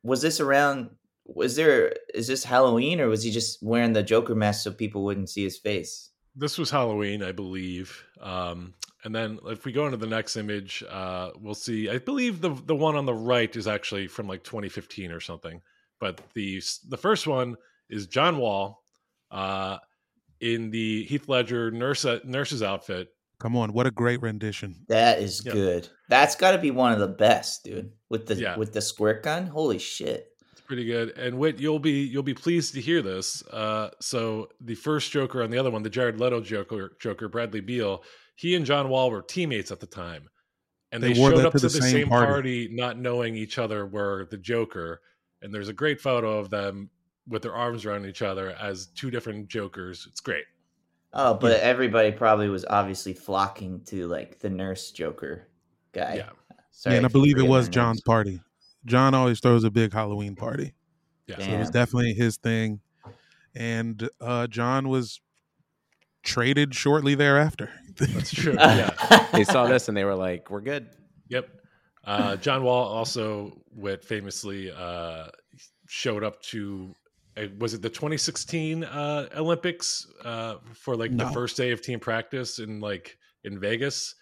Speaker 4: Was this around? Was there? Is this Halloween or was he just wearing the Joker mask so people wouldn't see his face?
Speaker 3: This was Halloween, I believe. Um, and then if we go into the next image, uh, we'll see. I believe the the one on the right is actually from like 2015 or something. But the the first one is John Wall uh, in the Heath Ledger nurse nurse's outfit.
Speaker 1: Come on, what a great rendition.
Speaker 4: That is
Speaker 3: Yeah.
Speaker 4: good. That's got to be one of the best, dude. With the
Speaker 3: Yeah.
Speaker 4: with the squirt gun, holy shit!
Speaker 3: It's pretty good. And Whit, you'll be you'll be pleased to hear this. Uh, so the first Joker and the other one, the Jared Leto Joker, Joker Bradley Beal, he and John Wall were teammates at the time, and they,
Speaker 1: They
Speaker 3: showed up
Speaker 1: to
Speaker 3: to
Speaker 1: the
Speaker 3: the
Speaker 1: same
Speaker 3: same
Speaker 1: party.
Speaker 3: party. not knowing each other were the Joker. And there's a great photo of them with their arms around each other as two different Jokers. It's great.
Speaker 4: Oh, but everybody probably was obviously flocking to like the nurse Joker guy.
Speaker 3: Yeah,
Speaker 4: Sorry,
Speaker 1: yeah, and I believe it was John's
Speaker 4: names.
Speaker 1: party. John always throws a big Halloween party.
Speaker 3: yeah.
Speaker 1: So it was definitely his thing. And uh, John was traded shortly thereafter.
Speaker 3: That's true. Yeah.
Speaker 2: They saw this and they were like, "We're good."
Speaker 3: Yep. Uh, John Wall also went famously uh, showed up to uh, was it the 2016 uh, Olympics uh, for like the first day of team practice in like in Vegas.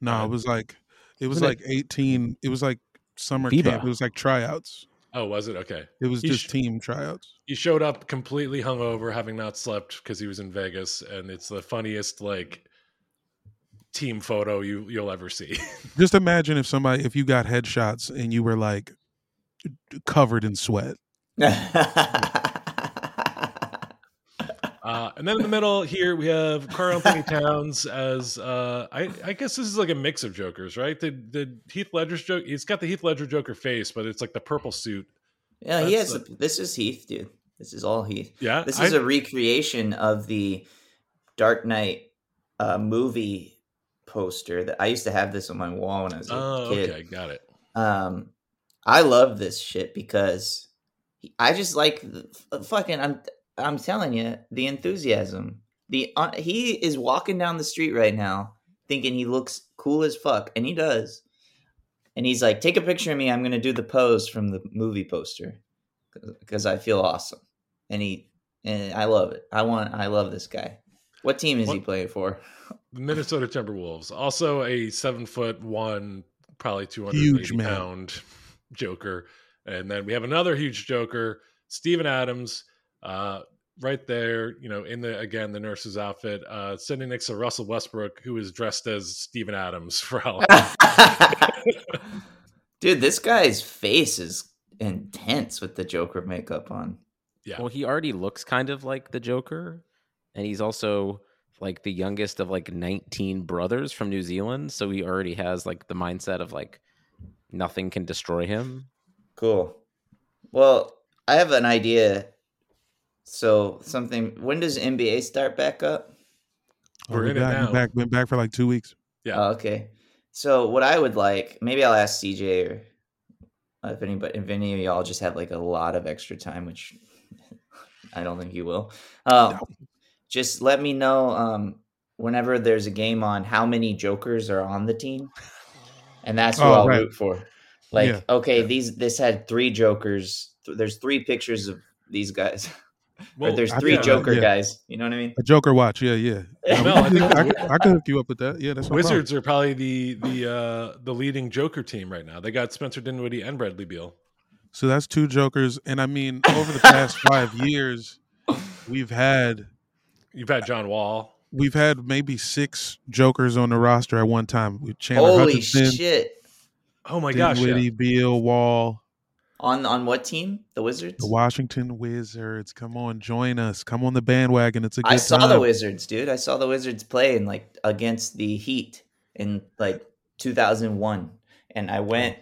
Speaker 1: no,
Speaker 3: Uh,
Speaker 1: it was like it was
Speaker 2: Wasn't
Speaker 1: like 18. It was like summer
Speaker 2: FIBA.
Speaker 1: camp. It was like tryouts.
Speaker 3: Oh, was it okay?
Speaker 1: It was
Speaker 3: He
Speaker 1: just
Speaker 3: sh-
Speaker 1: team tryouts.
Speaker 3: He showed up completely hungover, having not slept because he was in Vegas, and it's the funniest like team photo you you'll ever see.
Speaker 1: Just imagine if somebody, if you got headshots and you were like covered in sweat.
Speaker 3: Uh, and then in the middle here we have Carl Anthony Towns as uh, I, I guess this is like a mix of Jokers, right? Did did Heath Ledger's joke? He's got the Heath Ledger Joker face, but it's like the purple suit.
Speaker 4: yeah, he
Speaker 3: That's
Speaker 4: has. A, this is Heath, dude. This is all Heath.
Speaker 3: Yeah,
Speaker 4: This is a recreation of the Dark Knight uh, movie poster that I used to have this on my wall when I was a
Speaker 3: Oh,
Speaker 4: kid.
Speaker 3: okay, got it.
Speaker 4: Um, I love this shit because I just like the, fucking. I'm I'm telling you, the enthusiasm. The uh, he is walking down the street right now, thinking he looks cool as fuck, and he does. And he's like, "Take a picture of me. I'm gonna do the pose from the movie poster because I feel awesome." And he and I love it. I want. I love this guy. What team is he playing for?
Speaker 3: The Minnesota Timberwolves, also a seven foot one, probably two hundred
Speaker 1: Huge
Speaker 3: eighty
Speaker 1: man.
Speaker 3: Joker, and then we have another huge Joker, Steven Adams, uh, right there. You know, in the again the nurse's outfit, uh, sitting next to Russell Westbrook, who is dressed as Steven Adams for Halloween.
Speaker 4: Dude, this guy's face is intense with the Joker makeup on.
Speaker 3: Yeah.
Speaker 2: Well, he already looks kind of like the Joker, and he's also like the youngest of like 19 brothers from New Zealand, so he already has like the mindset of like nothing can destroy him.
Speaker 4: Cool. Well, I have an idea. So something. When does NBA start back up?
Speaker 3: We're
Speaker 1: we
Speaker 3: in it now.
Speaker 1: Back, been back for like two weeks.
Speaker 3: Yeah.
Speaker 4: Oh, okay. So what I would like, maybe I'll ask CJ or if anybody, if any of y'all just have like a lot of extra time, which I don't think you will. Um, Just let me know um, whenever there's a game on how many Jokers are on the team, and that's who
Speaker 1: Oh,
Speaker 4: I'll
Speaker 1: right.
Speaker 4: root for. Like,
Speaker 1: Yeah.
Speaker 4: okay, these this had three Jokers. Th- There's three pictures of these guys. or there's three
Speaker 1: think-
Speaker 4: Joker
Speaker 1: yeah.
Speaker 4: guys. You know what I mean?
Speaker 1: A Joker watch, yeah, yeah.
Speaker 4: Yeah.
Speaker 3: No, I think
Speaker 1: I, could, I could hook you up with that. Yeah, that's no problem.
Speaker 3: Wizards are probably the the uh, the leading Joker team right now. They got Spencer Dinwiddie and Bradley Beal.
Speaker 1: So that's two Jokers, and I mean, over the past five years, we've had
Speaker 3: You've had John Wall.
Speaker 1: we've had maybe six Jokers on the roster at one time. With Chandler
Speaker 4: Holy
Speaker 1: Hutchinson,
Speaker 4: shit!
Speaker 3: Oh my gosh!
Speaker 1: Dinwiddie,
Speaker 3: Yeah.
Speaker 1: Beal, Wall,
Speaker 4: On on what team? The Wizards.
Speaker 1: the Washington Wizards. Come on, join us. Come on the bandwagon. It's a good
Speaker 4: I saw
Speaker 1: time.
Speaker 4: the Wizards, dude. I saw the Wizards play in like against the Heat in like 2001, and I went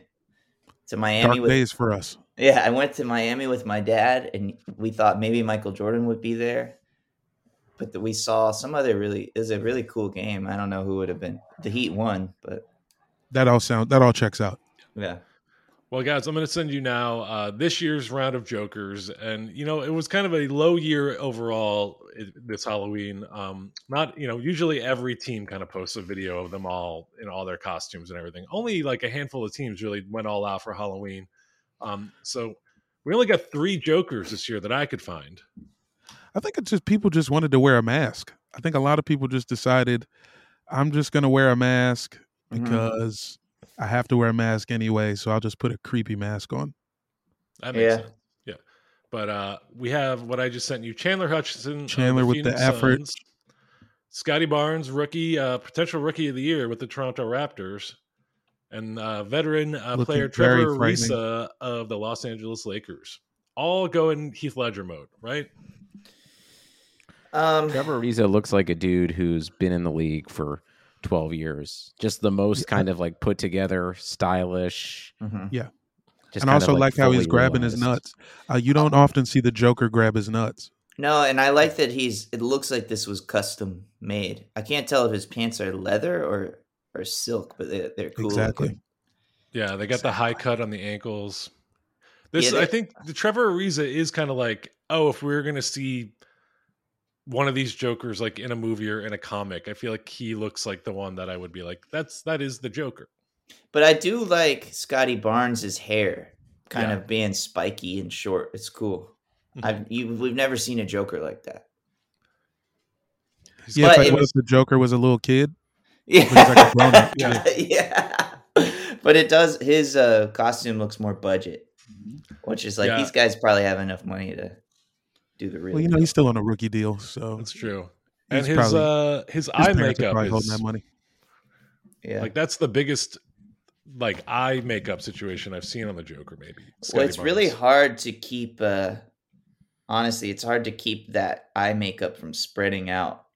Speaker 4: to Miami
Speaker 1: Dark
Speaker 4: with
Speaker 1: days for us.
Speaker 4: yeah, I went to Miami with my dad, and we thought maybe Michael Jordan would be there, but the, we saw some other really it was a really cool game. I don't know who would have been. The Heat won, but
Speaker 1: That all sound that all checks out.
Speaker 4: yeah,
Speaker 3: Well, guys, I'm going to send you now uh, this year's round of Jokers, and you know it was kind of a low year overall i- this Halloween. Um, not you know usually every team kind of posts a video of them all in all their costumes and everything. Only like a handful of teams really went all out for Halloween. Um, so we only got three Jokers this year that I could find.
Speaker 1: I think it's just people just wanted to wear a mask. I think a lot of people just decided, I'm just gonna wear a mask
Speaker 4: Mhm.
Speaker 1: because I have to wear a mask anyway. So I'll just put a creepy mask on.
Speaker 3: That makes
Speaker 4: Yeah.
Speaker 3: sense. Yeah. But uh, we have what I just sent you Chandler Hutchinson. of
Speaker 1: Chandler with the effort.
Speaker 3: Suns. Scottie Barnes, rookie, uh, potential rookie of the year with the Toronto Raptors. And uh, veteran uh, player Trevor
Speaker 1: frightening.
Speaker 3: Ariza of the Los Angeles Lakers. All go in Heath Ledger mode, right?
Speaker 4: um,
Speaker 2: Trevor Ariza looks like a dude who's been in the league for 12 years. Just the most kind of like put together, stylish.
Speaker 4: mhm.
Speaker 2: Just
Speaker 1: and I
Speaker 2: kind of,
Speaker 1: also like, how he's
Speaker 2: fully
Speaker 1: grabbing his nuts. Uh, you don't often see the Joker grab his nuts.
Speaker 4: No, and I like that he's. It looks like this was custom made. I can't tell if his pants are leather or or silk, but they, they're cool.
Speaker 1: Exactly.
Speaker 4: looking.
Speaker 3: Yeah, they got the high cut on the ankles. This,
Speaker 4: Yeah,
Speaker 3: I think, the Trevor Ariza is kind of like, oh, if we are going to see one of these Jokers like in a movie or in a comic, I feel like he looks like the one that I would be like, that's that is the Joker.
Speaker 4: But I do like Scottie Barnes' hair, kind
Speaker 3: Yeah.
Speaker 4: of being spiky and short. It's cool.
Speaker 3: Mhm.
Speaker 4: I've you, we've never seen a Joker like that.
Speaker 1: Yeah,
Speaker 4: But
Speaker 1: it's like what
Speaker 4: was-
Speaker 1: if the Joker was a little kid?
Speaker 4: Yeah,
Speaker 1: like a grown-up,
Speaker 4: yeah. But it does. His uh, costume looks more budget. which is like
Speaker 3: Yeah.
Speaker 4: these guys probably have enough money to do the real.
Speaker 1: Well, you know, he's still on a rookie deal, so
Speaker 3: That's true. And his
Speaker 1: probably-
Speaker 3: uh his,
Speaker 1: his
Speaker 3: eye
Speaker 1: parents are
Speaker 3: makeup
Speaker 1: probably holding that money.
Speaker 4: yeah.
Speaker 3: like that's the biggest like eye makeup situation I've seen on the Joker. Maybe.
Speaker 4: well,
Speaker 3: Scottie
Speaker 4: it's really hard to keep. uh Honestly, it's hard to keep that eye makeup from spreading out.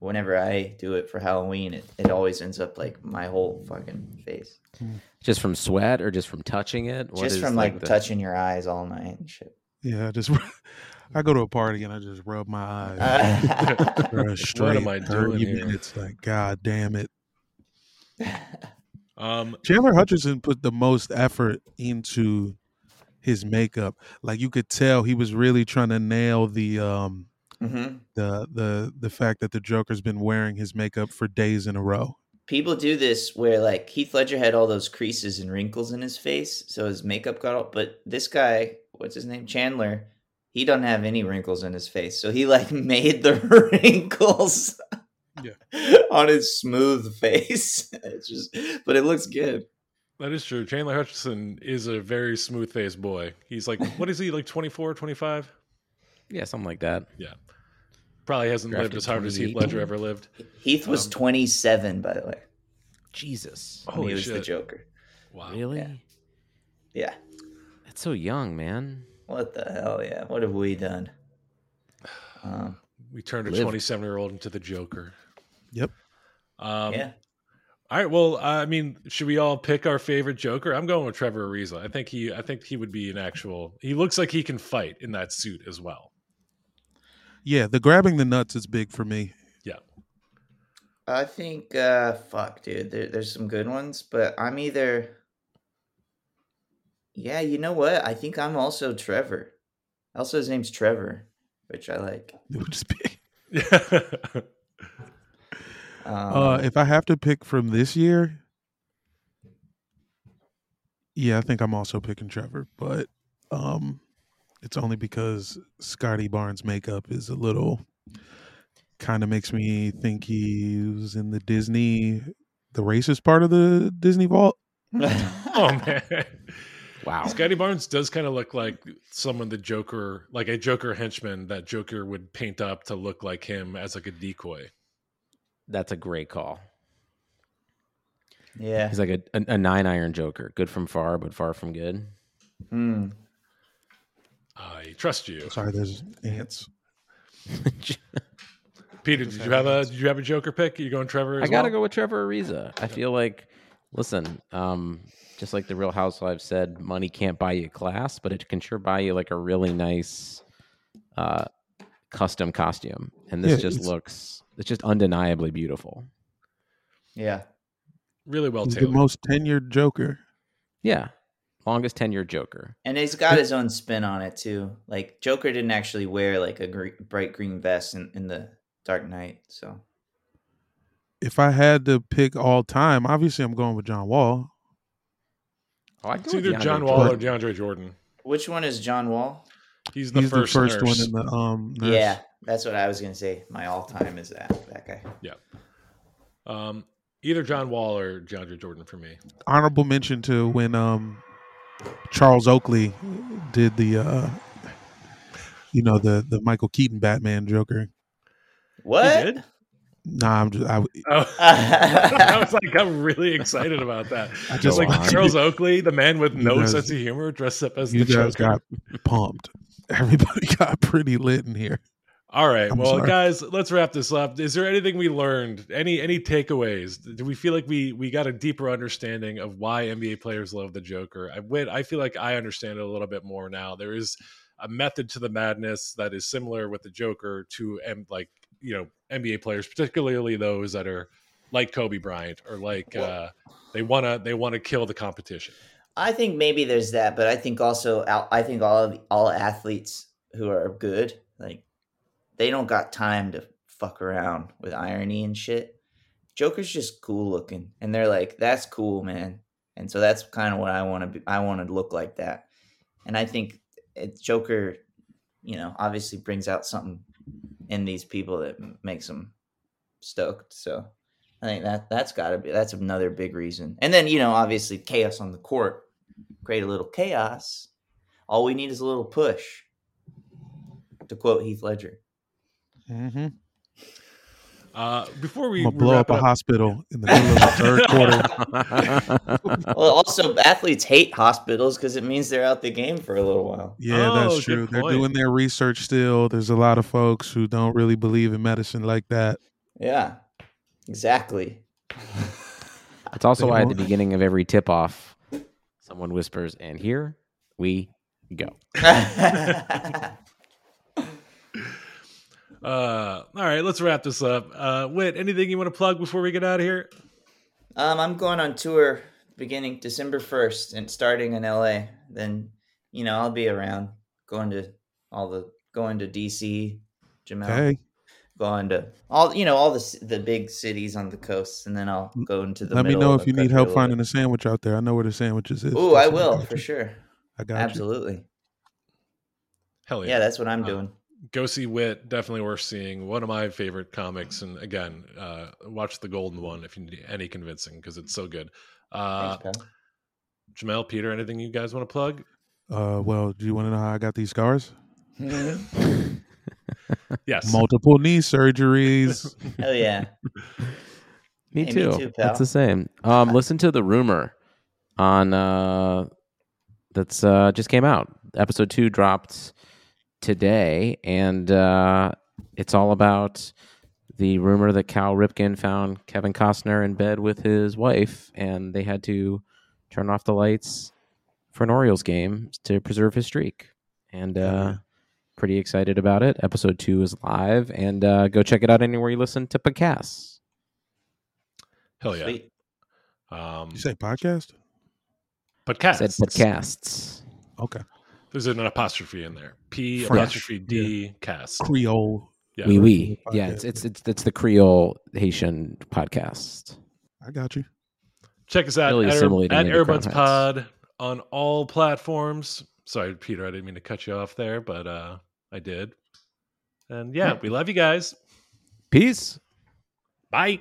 Speaker 4: Whenever I do it for Halloween, it, it always ends up like my whole fucking face,
Speaker 2: Just from sweat or just from touching it? What
Speaker 4: just
Speaker 2: is,
Speaker 4: from like,
Speaker 2: the-
Speaker 4: touching your eyes all night and shit.
Speaker 1: Yeah, I just I go to a party and I just rub my eyes straight
Speaker 3: am I doing here?
Speaker 1: minutes. Like, god damn it.
Speaker 3: Um,
Speaker 1: Chandler Hutchinson put the most effort into his makeup. Like you could tell he was really trying to nail the um
Speaker 4: Mhm.
Speaker 1: the the the fact that the Joker's been wearing his makeup for days in a row.
Speaker 4: People do this where like Heath Ledger had all those creases and wrinkles in his face, so his makeup got all. But this guy, what's his name, Chandler, he doesn't have any wrinkles in his face, so he like made the wrinkles.
Speaker 1: Yeah.
Speaker 4: on his smooth face. It's just, but it looks good.
Speaker 3: that is true. Chandler Hutchinson is a very smooth faced boy. He's like, what is he, like 24, 25?
Speaker 2: Yeah, something like that.
Speaker 3: Yeah probably hasn't lived as hard as Heath
Speaker 2: 28.
Speaker 3: Ledger ever lived.
Speaker 4: Heath was
Speaker 3: Um,
Speaker 4: 27, by the way.
Speaker 2: Jesus.
Speaker 3: oh
Speaker 4: he was the. Joker.
Speaker 3: Wow.
Speaker 2: Really?
Speaker 4: Yeah. Yeah.
Speaker 2: That's so young, man.
Speaker 4: What the hell? Yeah. What have we done? Um,
Speaker 3: We turned a
Speaker 2: Lived.
Speaker 3: 27 year old into the Joker.
Speaker 1: Yep.
Speaker 3: Um,
Speaker 4: yeah.
Speaker 3: All right. Well, I mean, should we all pick our favorite Joker? I'm going with Trevor Ariza. I think he, I think he would be an actual. He looks like he can fight in that suit as well.
Speaker 1: Yeah, the grabbing the nuts is big for me. Yeah.
Speaker 4: I think, uh, fuck, dude. There, there's some good ones, but I'm either. Yeah, you know what? I think I'm also Trevor. Also, his name's Trevor, which I like.
Speaker 1: It would just be
Speaker 4: Um,
Speaker 1: Uh, if I have to pick from this year, yeah, I think I'm also picking Trevor, but um, it's only because Scottie Barnes' makeup is a little kind of makes me think he was in the Disney, the racist part of the Disney vault.
Speaker 3: oh man.
Speaker 2: Wow.
Speaker 3: Scottie Barnes does kind of look like someone the Joker, like a Joker henchman that Joker would paint up to look like him as like a decoy.
Speaker 2: That's a great call.
Speaker 4: yeah.
Speaker 2: He's like a, a, a nine iron joker. Good from far, but far from good.
Speaker 4: Hmm.
Speaker 3: I trust you,
Speaker 1: Sorry, there's ants.
Speaker 3: Peter. Did you have a Did you have a Joker pick? you going Trevor?
Speaker 2: I gotta
Speaker 3: well?
Speaker 2: go with Trevor Ariza. I feel like, listen, um, just like the Real Housewives said, money can't buy you class, but it can sure buy you like a really nice, uh, custom costume. And this
Speaker 1: Yeah,
Speaker 2: just
Speaker 1: it's-
Speaker 2: looks, it's just undeniably beautiful.
Speaker 4: Yeah.
Speaker 3: Really well
Speaker 1: He's the most tenured Joker.
Speaker 2: Yeah, longest tenured Joker.
Speaker 4: And he's got his own spin on it too. Like Joker didn't actually wear like a gre- bright green vest in, in the Dark Knight, so
Speaker 1: If I had to pick all time, obviously I'm going with John Wall.
Speaker 2: Oh, I'd
Speaker 3: It's either
Speaker 2: DeAndre
Speaker 3: John Wall or
Speaker 2: Jordan.
Speaker 3: DeAndre Jordan.
Speaker 4: which one is John Wall?
Speaker 3: He's the
Speaker 1: He's
Speaker 3: first,
Speaker 1: the first one in the um. Nurse.
Speaker 4: Yeah, that's what I was gonna say. My all time is that that guy.
Speaker 3: Um, either John Wall or DeAndre Jordan for me.
Speaker 1: honorable mention to when um Charles Oakley did the uh you know the the Michael Keaton Batman Joker.
Speaker 4: What?
Speaker 3: Did?
Speaker 1: Nah, I'm just I,
Speaker 3: Oh, I was like, I'm really excited about that.
Speaker 1: I
Speaker 3: Just
Speaker 1: just
Speaker 3: like
Speaker 2: on.
Speaker 3: Charles Oakley, the man with no
Speaker 1: guys-
Speaker 3: sense of humor, dressed up as
Speaker 1: you
Speaker 3: the
Speaker 1: guys
Speaker 3: Joker.
Speaker 1: got pumped. Everybody got pretty lit in here.
Speaker 3: All right,
Speaker 1: I'm
Speaker 3: well,
Speaker 1: sorry.
Speaker 3: guys, let's wrap this up. Is there anything we learned? Any any takeaways? Do we feel like we we got a deeper understanding of why NBA players love the Joker? I wit, I feel like I understand it a little bit more now. There is a method to the madness that is similar with the Joker to and like you know NBA players, particularly those that are like Kobe Bryant or like uh, they wanna they wanna kill the competition.
Speaker 4: I think maybe there's that, but I think also I think all of all athletes who are good, like they don't got time to fuck around with irony and shit. Joker's just cool looking, and they're like, "That's cool, man." And so that's kind of what I want to be. I want to look like that, and I think it, Joker, you know, obviously brings out something in these people that makes them stoked. So I think that that's got to be that's another big reason. And then you know, obviously chaos on the court create a little chaos. All we need is a little push. To quote Heath Ledger.
Speaker 1: Mm-hmm.
Speaker 3: Uh, before we
Speaker 1: I'm blow
Speaker 3: wrap
Speaker 1: up a
Speaker 3: up-
Speaker 1: hospital in the middle of the third quarter.
Speaker 4: Well, also athletes hate hospitals because it means they're out the game for a little while.
Speaker 1: Yeah,
Speaker 3: Oh,
Speaker 1: that's true. They're doing their research still. There's a lot of folks who don't really believe in medicine like that.
Speaker 4: Yeah, exactly.
Speaker 2: It's also
Speaker 1: They
Speaker 2: why at the beginning of every tip off, someone whispers, and here we go.
Speaker 3: Uh, all right, let's wrap this up. Uh, Whit, anything you want to plug before we get out of here?
Speaker 4: Um, I'm going on tour beginning December 1st and starting in LA. Then, you know, I'll be around going to all the going to DC, Jamel,
Speaker 1: Hey,
Speaker 4: going to all you know all the the big cities on the coast, and then I'll go into the.
Speaker 1: let me know if you need help finding
Speaker 4: bit.
Speaker 1: a sandwich out there. I know where the sandwiches is.
Speaker 4: Ooh, I will for
Speaker 1: you.
Speaker 4: sure.
Speaker 1: I got you.
Speaker 4: Absolutely.
Speaker 3: Hell yeah.
Speaker 4: Yeah, that's what I'm
Speaker 3: Uh,
Speaker 4: doing.
Speaker 3: Go see Whit. Definitely worth seeing. One of my favorite comics. And again, uh, watch the Golden One if you need any convincing because it's so good. Uh,
Speaker 4: Thanks.
Speaker 3: Jamel, Peter, anything you guys want to plug?
Speaker 1: Uh, well, do you want to know how I got these scars?
Speaker 3: Yes.
Speaker 1: Multiple knee surgeries.
Speaker 4: Hell yeah.
Speaker 2: Me
Speaker 4: Hey, me
Speaker 2: too.
Speaker 4: too, pal.
Speaker 2: That's the same. Um, listen to the rumor on uh, that's uh, just came out. Episode two dropped today, and uh, it's all about the rumor that Cal Ripken found Kevin Costner in bed with his wife, and they had to turn off the lights for an Orioles game to preserve his streak. And uh, pretty excited about it. Episode two is live, and uh, go check it out anywhere you listen to podcasts.
Speaker 3: Hell yeah.
Speaker 4: Sweet.
Speaker 3: Um,
Speaker 1: you say podcast?
Speaker 3: podcast.
Speaker 2: Said podcasts.
Speaker 1: Okay.
Speaker 3: There's an apostrophe in there. P
Speaker 1: French,
Speaker 3: apostrophe D cast.
Speaker 1: Creole.
Speaker 3: Yeah.
Speaker 2: Oui,
Speaker 1: version
Speaker 2: oui. Yeah, it's it's it's it's the Creole Haitian podcast.
Speaker 1: I got you.
Speaker 3: Check us out
Speaker 2: Really
Speaker 3: at, Air, at Airbuds Pod on all platforms. Sorry, Peter, I didn't mean to cut you off there, but uh, I did. And yeah, we love you guys.
Speaker 2: Peace.
Speaker 3: Bye.